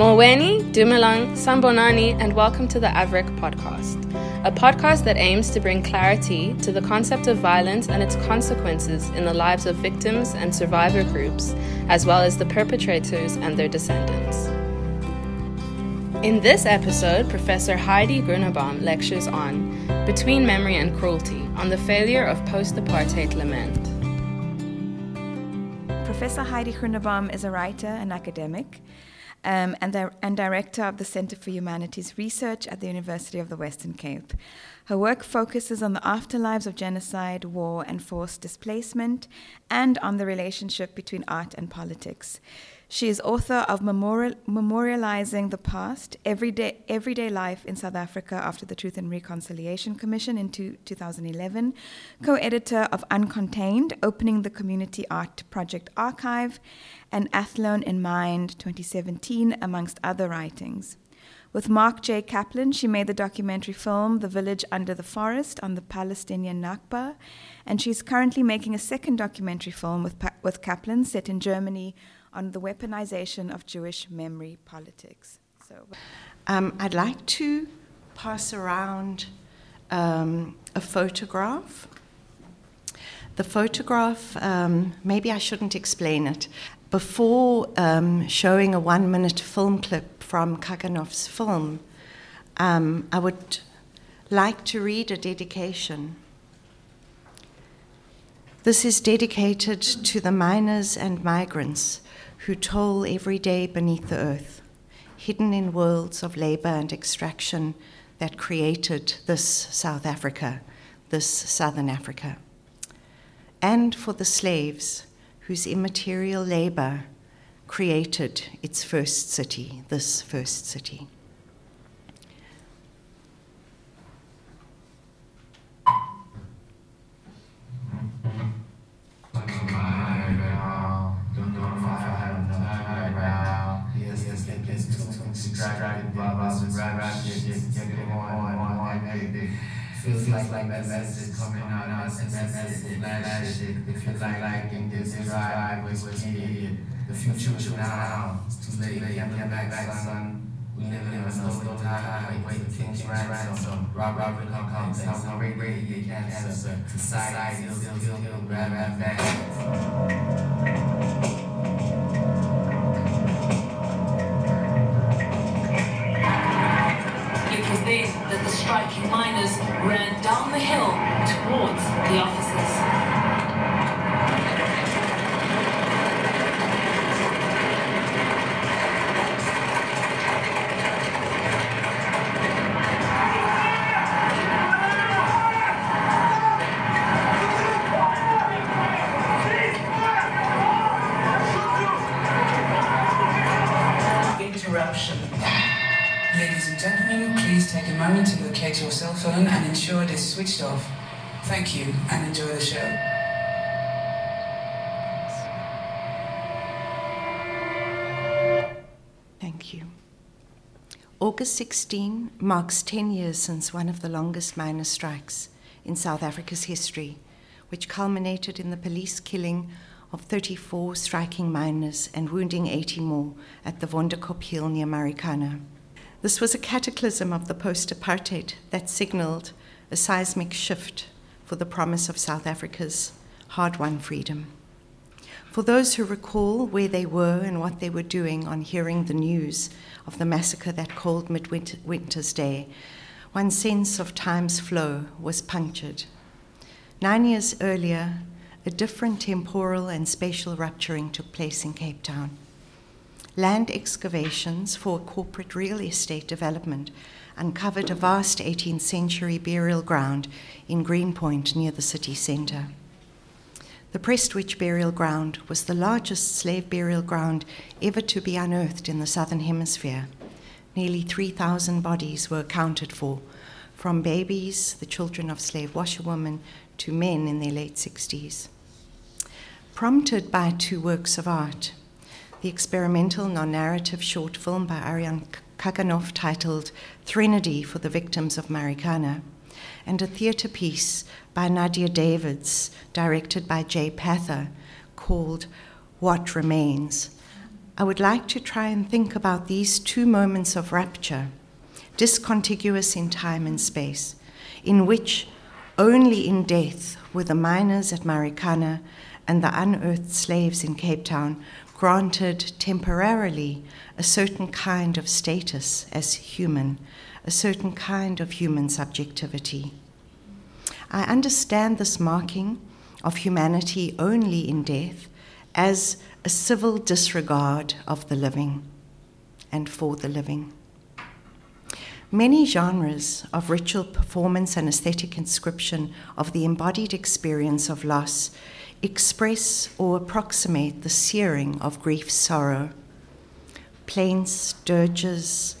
Molweni, Dumelang, Sambonani, and welcome to the Avrik podcast, a podcast that aims to bring clarity to the concept of violence and its consequences in the lives of victims and survivor groups, as well as the perpetrators and their descendants. In this episode, Professor Heidi Grunebaum lectures on Between Memory and Cruelty on the failure of post apartheid lament. Professor Heidi Grunebaum is a writer and academic um, and, and director of the Center for Humanities Research at the University of the Western Cape. Her work focuses on the afterlives of genocide, war, and forced displacement, and on the relationship between art and politics. She is author of Memorial, Memorializing the Past Everyday, Everyday Life in South Africa after the Truth and Reconciliation Commission in two, 2011, co editor of Uncontained Opening the Community Art Project Archive, and Athlone in Mind 2017, amongst other writings. With Mark J. Kaplan, she made the documentary film The Village Under the Forest on the Palestinian Nakba, and she's currently making a second documentary film with, with Kaplan set in Germany on the weaponization of Jewish memory politics. So, um, I'd like to pass around um, a photograph. The photograph, um, maybe I shouldn't explain it. Before um, showing a one minute film clip from Kaganof's film, um, I would like to read a dedication. This is dedicated to the miners and migrants who toil every day beneath the earth, hidden in worlds of labor and extraction that created this South Africa, this Southern Africa. And for the slaves whose immaterial labor created its first city, this first city. Feels like like that message coming out, message, message, message. If you like liking this ride, was was idiot. The future is now. It's too late. Young, young, back, back, son. We live in a slow time. Wait, wait, things ransom. Rob, Robert Huckums. How how rate radiate cancer. Society still, still, still, grab, grab, grab. Miners ran down the hill your cell phone and ensure it is switched off. Thank you and enjoy the show. Thank you. August 16 marks 10 years since one of the longest miner strikes in South Africa's history, which culminated in the police killing of 34 striking miners and wounding 80 more at the Wonderkop Hill near Marikana. This was a cataclysm of the post apartheid that signaled a seismic shift for the promise of South Africa's hard won freedom. For those who recall where they were and what they were doing on hearing the news of the massacre that cold midwinter's day, one sense of time's flow was punctured. Nine years earlier, a different temporal and spatial rupturing took place in Cape Town land excavations for corporate real estate development uncovered a vast 18th century burial ground in Greenpoint near the city centre. The Prestwich burial ground was the largest slave burial ground ever to be unearthed in the southern hemisphere. Nearly 3,000 bodies were accounted for, from babies, the children of slave washerwomen, to men in their late 60s. Prompted by two works of art, the experimental non narrative short film by Aryan Kaganof titled Threnody for the Victims of Marikana, and a theatre piece by Nadia Davids, directed by Jay Pather, called What Remains. I would like to try and think about these two moments of rapture, discontiguous in time and space, in which only in death were the miners at Marikana and the unearthed slaves in Cape Town granted temporarily a certain kind of status as human, a certain kind of human subjectivity. I understand this marking of humanity only in death as a civil disregard of the living and for the living. Many genres of ritual performance and aesthetic inscription of the embodied experience of loss express or approximate the searing of grief's sorrow. Plaints, dirges,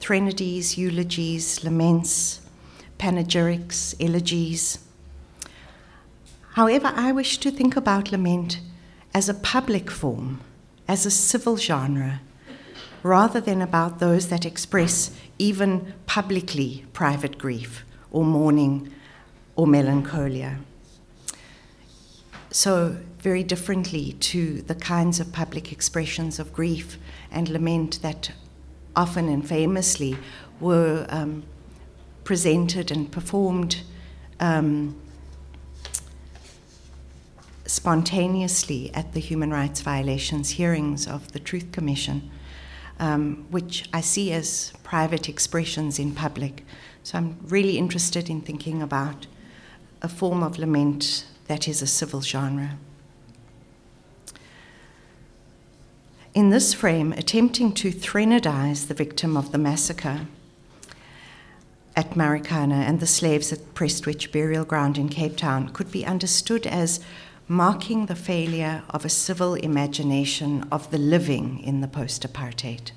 threnodies, eulogies, laments, panegyrics, elegies. However, I wish to think about lament as a public form, as a civil genre, rather than about those that express even publicly private grief or mourning or melancholia so very differently to the kinds of public expressions of grief and lament that often and famously were um, presented and performed um, spontaneously at the human rights violations hearings of the Truth Commission, um, which I see as private expressions in public. So I'm really interested in thinking about a form of lament that is a civil genre. In this frame, attempting to threnodize the victim of the massacre at Marikana and the slaves at Prestwich Burial Ground in Cape Town could be understood as marking the failure of a civil imagination of the living in the post apartheid.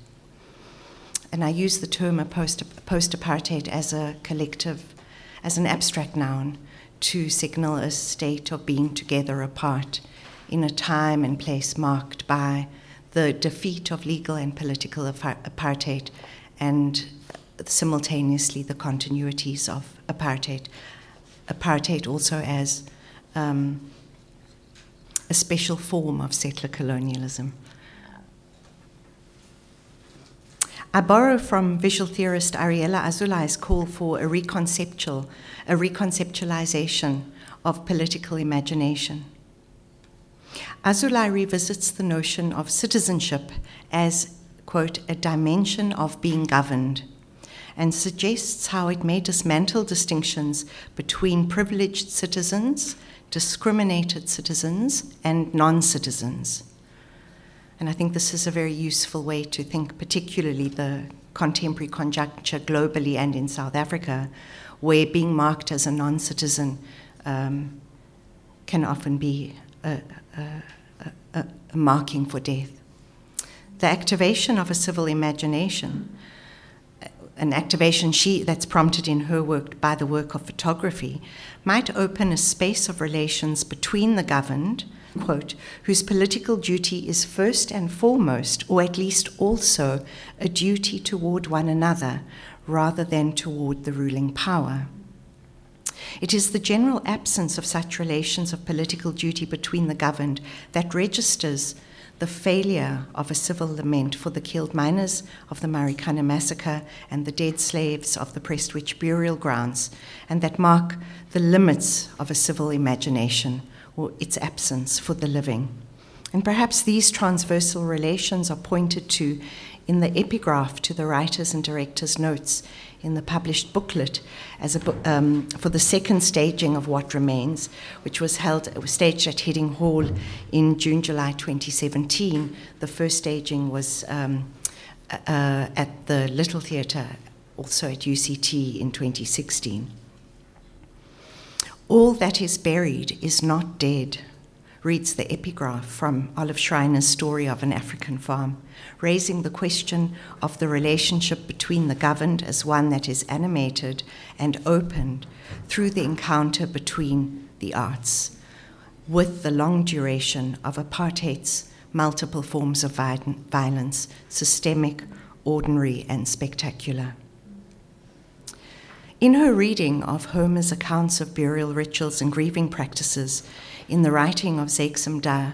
And I use the term post apartheid as a collective, as an abstract noun, to signal a state of being together apart in a time and place marked by the defeat of legal and political apartheid and simultaneously the continuities of apartheid. Apartheid also as um, a special form of settler colonialism. I borrow from visual theorist Ariella Azoulay's call for a reconceptual, a reconceptualization of political imagination. Azoulay revisits the notion of citizenship as, quote, a dimension of being governed, and suggests how it may dismantle distinctions between privileged citizens, discriminated citizens, and non citizens. And I think this is a very useful way to think, particularly the contemporary conjuncture globally and in South Africa, where being marked as a non citizen um, can often be a, a, a, a, marking for death. The activation of a civil imagination, an activation she, that's prompted in her work by the work of photography, might open a space of relations between the governed quote, whose political duty is first and foremost, or at least also, a duty toward one another rather than toward the ruling power. It is the general absence of such relations of political duty between the governed that registers the failure of a civil lament for the killed miners of the Marikana massacre and the dead slaves of the Prestwich burial grounds, and that mark the limits of a civil imagination or its absence for the living. And perhaps these transversal relations are pointed to in the epigraph to the writers and directors' notes in the published booklet as a, um, for the second staging of What Remains, which was held was staged at Hiddingh Hall in June July 2017. The first staging was um, uh, at the Little Theatre, also at UCT in 2016. All that is buried is not dead, reads the epigraph from Olive Schreiner's story of an African farm, raising the question of the relationship between the governed as one that is animated and opened through the encounter between the arts, with the long duration of apartheid's multiple forms of violence, systemic, ordinary, and spectacular. In her reading of Homer's accounts of burial rituals and grieving practices in the writing of Zeichem Da,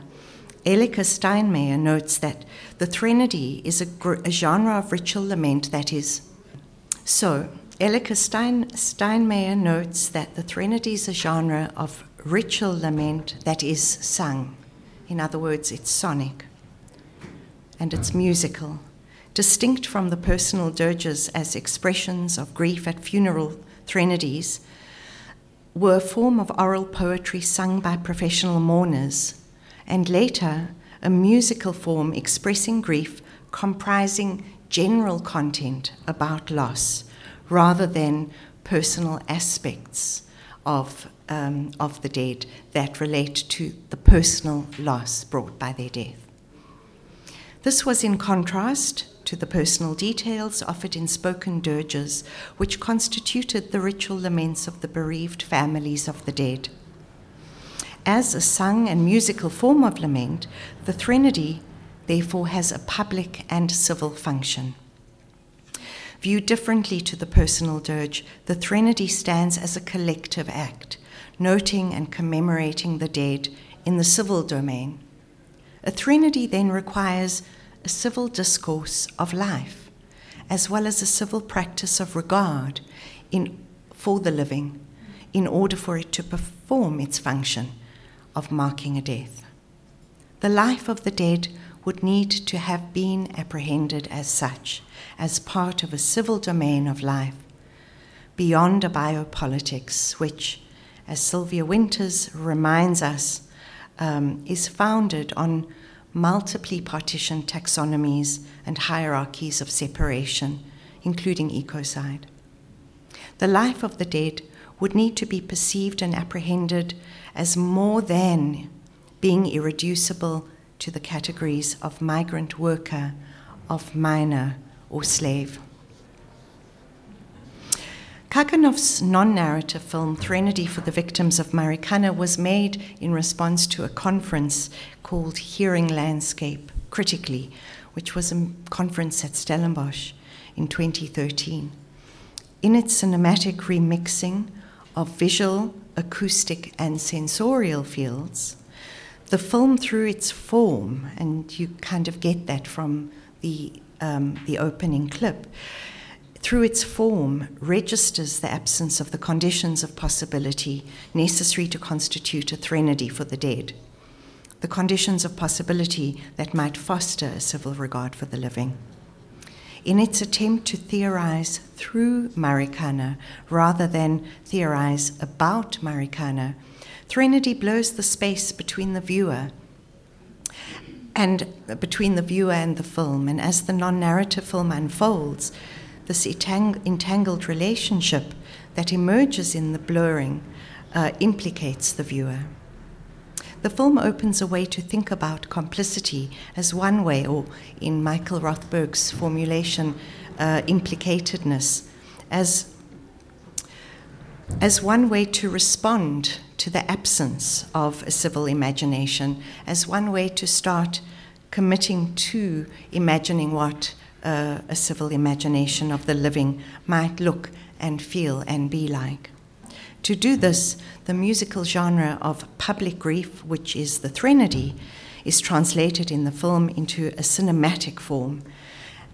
Elika Steinmeier notes that the threnody is a, gr- a genre of ritual lament that is. So, Elika Stein, Steinmeier notes that the threnody is a genre of ritual lament that is sung. In other words, it's sonic and it's musical, distinct from the personal dirges as expressions of grief at funeral threnodies, were a form of oral poetry sung by professional mourners, and later a musical form expressing grief comprising general content about loss rather than personal aspects of, um, of the dead that relate to the personal loss brought by their death. This was in contrast to the personal details offered in spoken dirges, which constituted the ritual laments of the bereaved families of the dead. As a sung and musical form of lament, the threnody therefore has a public and civil function. Viewed differently to the personal dirge, the threnody stands as a collective act, noting and commemorating the dead in the civil domain a threnody then requires a civil discourse of life, as well as a civil practice of regard in, for the living, in order for it to perform its function of marking a death. The life of the dead would need to have been apprehended as such, as part of a civil domain of life, beyond a biopolitics, which, as Sylvia Wynters reminds us, um, is founded on multiply partitioned taxonomies and hierarchies of separation, including ecocide. The life of the dead would need to be perceived and apprehended as more than being irreducible to the categories of migrant worker, of miner, or slave. Kaganof's non narrative film, Threnody for the Victims of Marikana, was made in response to a conference called Hearing Landscape Critically, which was a conference at Stellenbosch in 2013. In its cinematic remixing of visual, acoustic, and sensorial fields, the film, through its form, and you kind of get that from the, um, the opening clip, through its form, registers the absence of the conditions of possibility necessary to constitute a threnody for the dead, the conditions of possibility that might foster a civil regard for the living. In its attempt to theorize through Marikana rather than theorize about Marikana, Threnody blows the space between the viewer and between the viewer and the film, and as the non-narrative film unfolds, this entangled relationship that emerges in the blurring uh, implicates the viewer. The film opens a way to think about complicity as one way, or in Michael Rothberg's formulation, uh, implicatedness, as, as one way to respond to the absence of a civil imagination, as one way to start committing to imagining what uh, a civil imagination of the living might look and feel and be like. To do this, the musical genre of public grief, which is the threnody, is translated in the film into a cinematic form.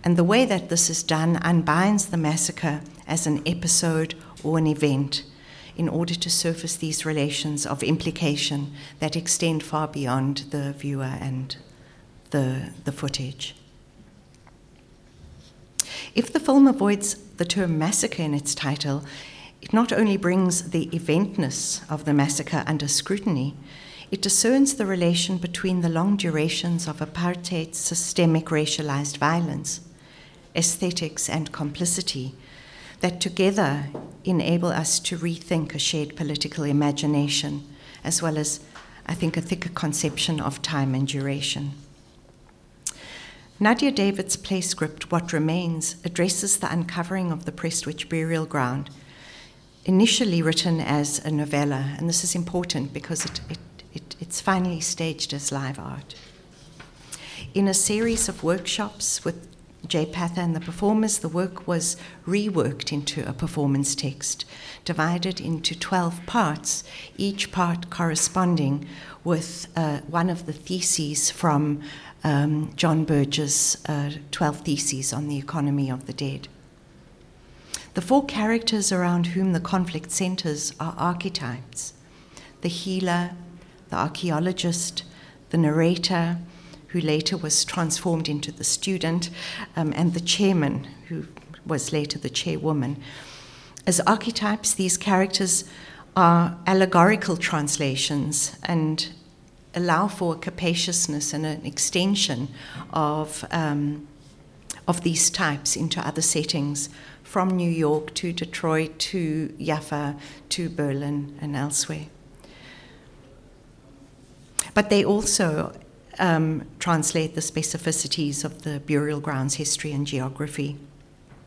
And the way that this is done unbinds the massacre as an episode or an event in order to surface these relations of implication that extend far beyond the viewer and the, the footage. If the film avoids the term massacre in its title, it not only brings the eventness of the massacre under scrutiny, it discerns the relation between the long durations of apartheid's systemic racialized violence, aesthetics, and complicity that together enable us to rethink a shared political imagination, as well as, I think, a thicker conception of time and duration. Nadia David's play script, What Remains, addresses the uncovering of the Prestwich burial ground, initially written as a novella, and this is important because it, it, it, it's finally staged as live art. In a series of workshops with Jay Pather and the performers, the work was reworked into a performance text, divided into 12 parts, each part corresponding with uh, one of the theses from um, John Berger's uh, 12 Theses on the Economy of the Dead. The four characters around whom the conflict centers are archetypes the healer, the archaeologist, the narrator, who later was transformed into the student, um, and the chairman, who was later the chairwoman. As archetypes, these characters are allegorical translations and allow for a capaciousness and an extension of, um, of these types into other settings, from New York to Detroit to Jaffa to Berlin and elsewhere. But they also um, translate the specificities of the burial grounds history and geography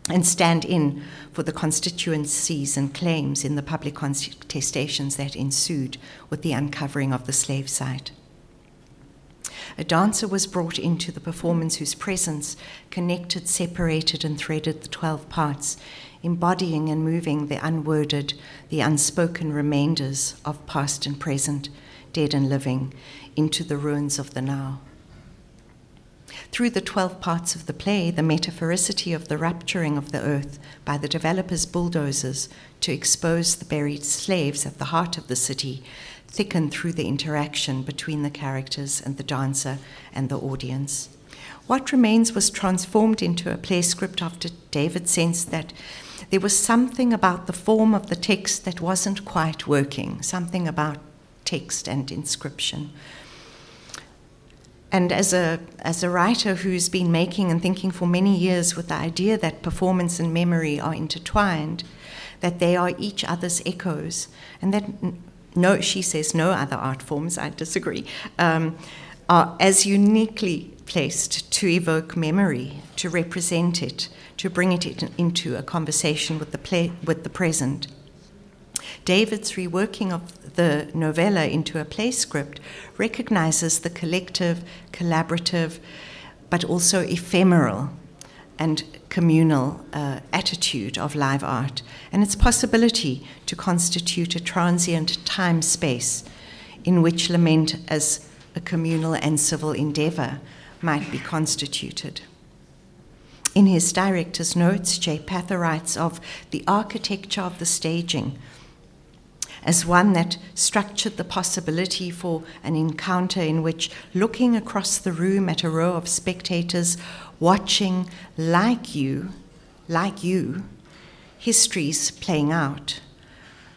and stand in for the constituencies and claims in the public contestations that ensued with the uncovering of the slave site. A dancer was brought into the performance whose presence connected, separated, and threaded the 12 parts, embodying and moving the unworded, the unspoken remainders of past and present, dead and living, into the ruins of the now. Through the 12 parts of the play, the metaphoricity of the rupturing of the earth by the developers' bulldozers to expose the buried slaves at the heart of the city thickened through the interaction between the characters and the dancer and the audience. What Remains was transformed into a play script after David sensed that there was something about the form of the text that wasn't quite working, something about text and inscription. And as a, as a writer who's been making and thinking for many years with the idea that performance and memory are intertwined, that they are each other's echoes, and that no, she says no other art forms, I disagree, um, are as uniquely placed to evoke memory, to represent it, to bring it into a conversation with the, play, with the present. David's reworking of the novella into a play script recognizes the collective, collaborative, but also ephemeral and communal uh, attitude of live art and its possibility to constitute a transient time space in which lament as a communal and civil endeavor might be constituted. In his director's notes, Jay Pather writes of the architecture of the staging as one that structured the possibility for an encounter in which, looking across the room at a row of spectators watching like you, like you, histories playing out,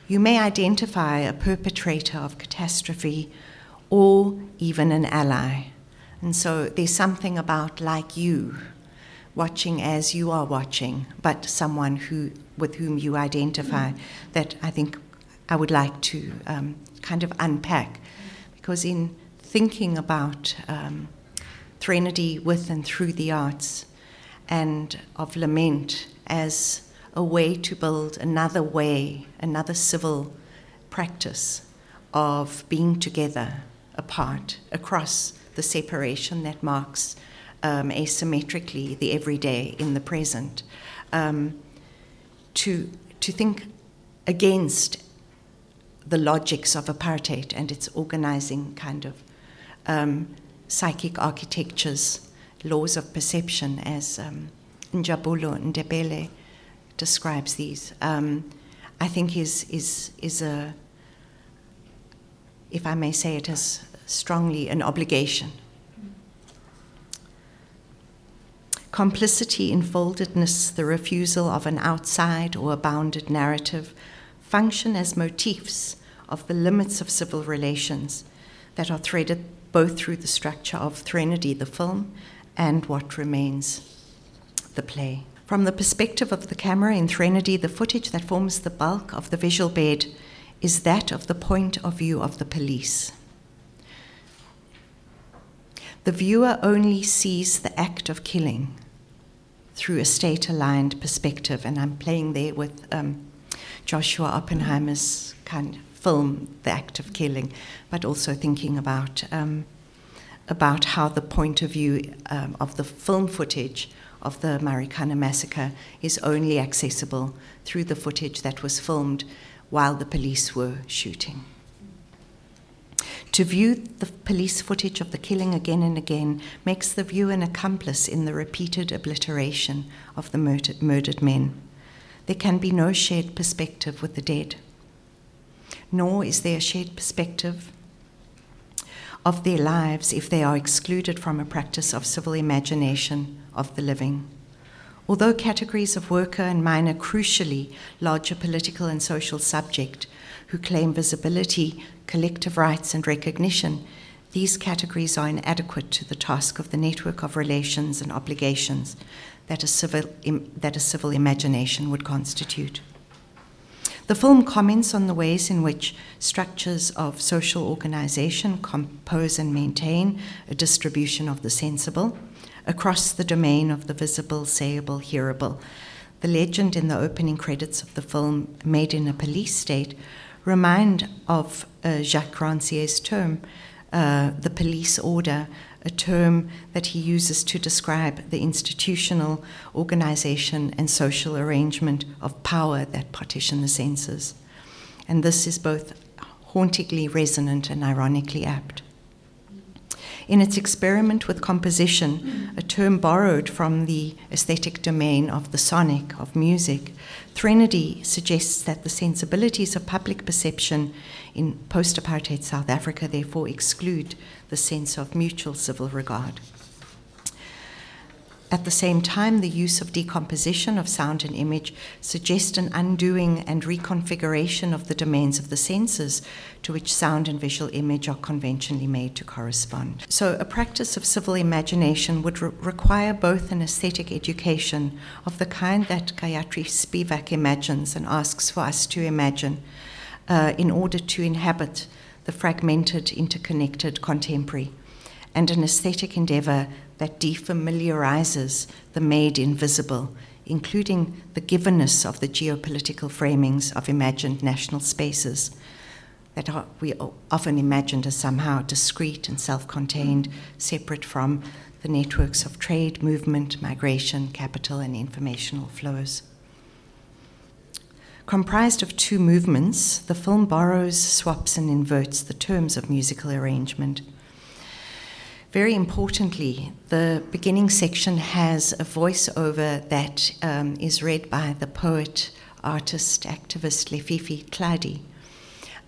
you may identify a perpetrator of catastrophe or even an ally. And so there's something about like you, watching as you are watching, but someone who with whom you identify that I think I would like to um, kind of unpack. Because in thinking about um, Threnody with and through the arts and of lament as a way to build another way, another civil practice of being together, apart, across the separation that marks um, asymmetrically the everyday in the present. Um, to, to think against the logics of apartheid and its organizing kind of um, psychic architectures, laws of perception, as um, Njabulo Ndebele describes these, um, I think is, is, is a, if I may say it as strongly, an obligation. Complicity, enfoldedness, the refusal of an outside or a bounded narrative function as motifs of the limits of civil relations that are threaded both through the structure of Threnody, the film, and what remains, the play. From the perspective of the camera in Threnody, the footage that forms the bulk of the visual bed is that of the point of view of the police. The viewer only sees the act of killing through a state aligned perspective, and I'm playing there with um, Joshua Oppenheimer's kind of film, The Act of Killing, but also thinking about, um, about how the point of view um, of the film footage of the Marikana massacre is only accessible through the footage that was filmed while the police were shooting. To view the police footage of the killing again and again makes the viewer an accomplice in the repeated obliteration of the murdered, murdered men. There can be no shared perspective with the dead, nor is there a shared perspective of their lives if they are excluded from a practice of civil imagination of the living. Although categories of worker and miner crucially lodge a political and social subject who claim visibility, collective rights, and recognition, these categories are inadequate to the task of the network of relations and obligations that a civil, Im, that a civil imagination would constitute. The film comments on the ways in which structures of social organization compose and maintain a distribution of the sensible across the domain of the visible, sayable, hearable. The legend in the opening credits of the film, Made in a Police State, remind of uh, Jacques Rancière's term, uh, the police order, a term that he uses to describe the institutional organization and social arrangement of power that partition the senses. And this is both hauntingly resonant and ironically apt. In its experiment with composition, a term borrowed from the aesthetic domain of the sonic, of music, Threnody suggests that the sensibilities of public perception in post apartheid South Africa therefore exclude the sense of mutual civil regard. At the same time, the use of decomposition of sound and image suggests an undoing and reconfiguration of the domains of the senses to which sound and visual image are conventionally made to correspond. So, a practice of civil imagination would re- require both an aesthetic education of the kind that Gayatri Spivak imagines and asks for us to imagine uh, in order to inhabit the fragmented, interconnected contemporary, and an aesthetic endeavor that defamiliarizes the made invisible, including the givenness of the geopolitical framings of imagined national spaces that are, we often imagined as somehow discrete and self contained, separate from the networks of trade, movement, migration, capital, and informational flows. Comprised of two movements, the film borrows, swaps, and inverts the terms of musical arrangement. Very importantly, the beginning section has a voiceover that um, is read by the poet, artist, activist Lefifi Tladi,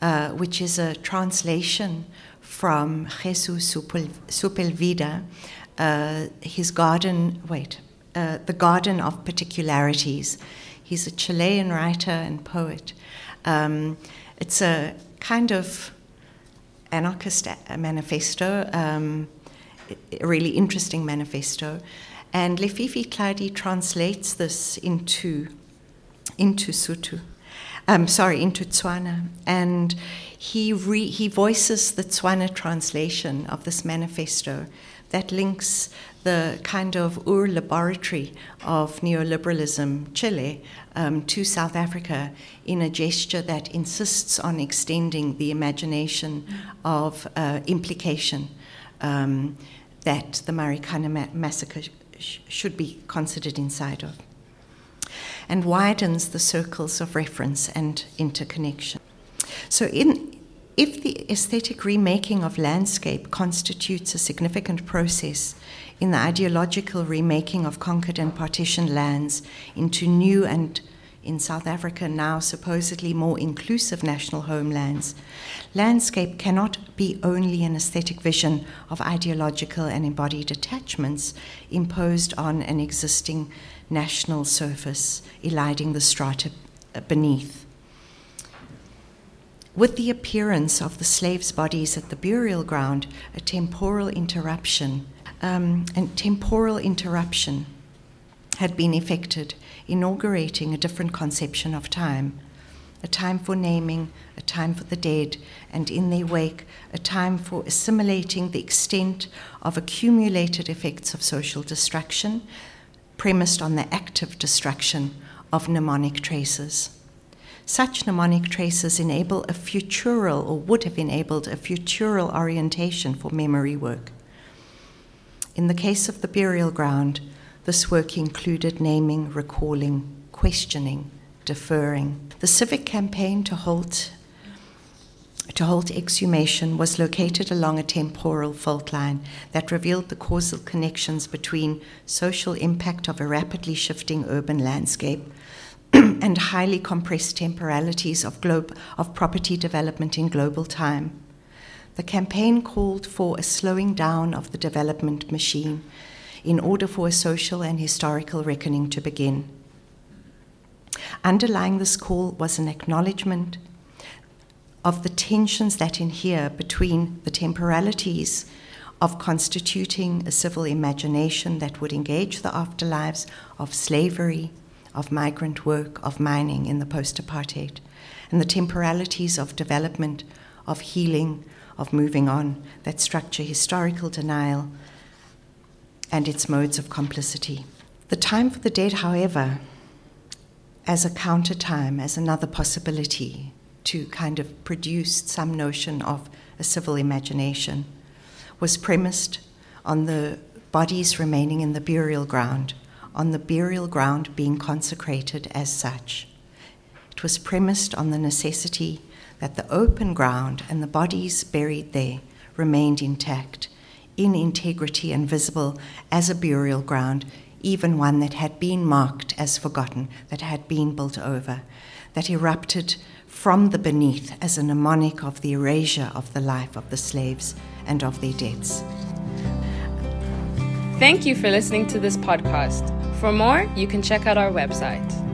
uh, which is a translation from Jesus Sepulveda, uh, his garden, wait, uh, The Garden of Particularities. He's a Chilean writer and poet. Um, it's a kind of anarchist manifesto. Um, a really interesting manifesto. And Lefifi Tladi translates this into, into Sotho. Um, sorry, into Tswana. And he, re, he voices the Tswana translation of this manifesto that links the kind of Ur laboratory of neoliberalism, Chile, um, to South Africa in a gesture that insists on extending the imagination of uh, implication um, that the Marikana ma- massacre sh- should be considered inside of, and widens the circles of reference and interconnection. So, in, if the aesthetic remaking of landscape constitutes a significant process in the ideological remaking of conquered and partitioned lands into new and in South Africa now supposedly more inclusive national homelands, landscape cannot be only an aesthetic vision of ideological and embodied attachments imposed on an existing national surface, eliding the strata beneath. With the appearance of the slaves' bodies at the burial ground, a temporal interruption, um, and temporal interruption had been effected inaugurating a different conception of time a time for naming, a time for the dead, and in their wake, a time for assimilating the extent of accumulated effects of social destruction, premised on the active destruction of mnemonic traces. Such mnemonic traces enable a futural, or would have enabled a futural orientation for memory work. In the case of the burial ground, This work included naming, recalling, questioning, deferring. The civic campaign to halt to halt exhumation was located along a temporal fault line that revealed the causal connections between social impact of a rapidly shifting urban landscape and highly compressed temporalities of, globe, of property development in global time. The campaign called for a slowing down of the development machine in order for a social and historical reckoning to begin. Underlying this call was an acknowledgement of the tensions that inhere between the temporalities of constituting a civil imagination that would engage the afterlives of slavery, of migrant work, of mining in the post apartheid, and the temporalities of development, of healing, of moving on that structure historical denial and its modes of complicity. The time for the dead, however, as a counter time, as another possibility, to kind of produce some notion of a civil imagination was premised on the bodies remaining in the burial ground, on the burial ground being consecrated as such. It was premised on the necessity that the open ground and the bodies buried there remained intact, in integrity and visible as a burial ground, even one that had been marked as forgotten, that had been built over, that erupted from the beneath as a mnemonic of the erasure of the life of the slaves and of their deaths. Thank you for listening to this podcast. For more, you can check out our website.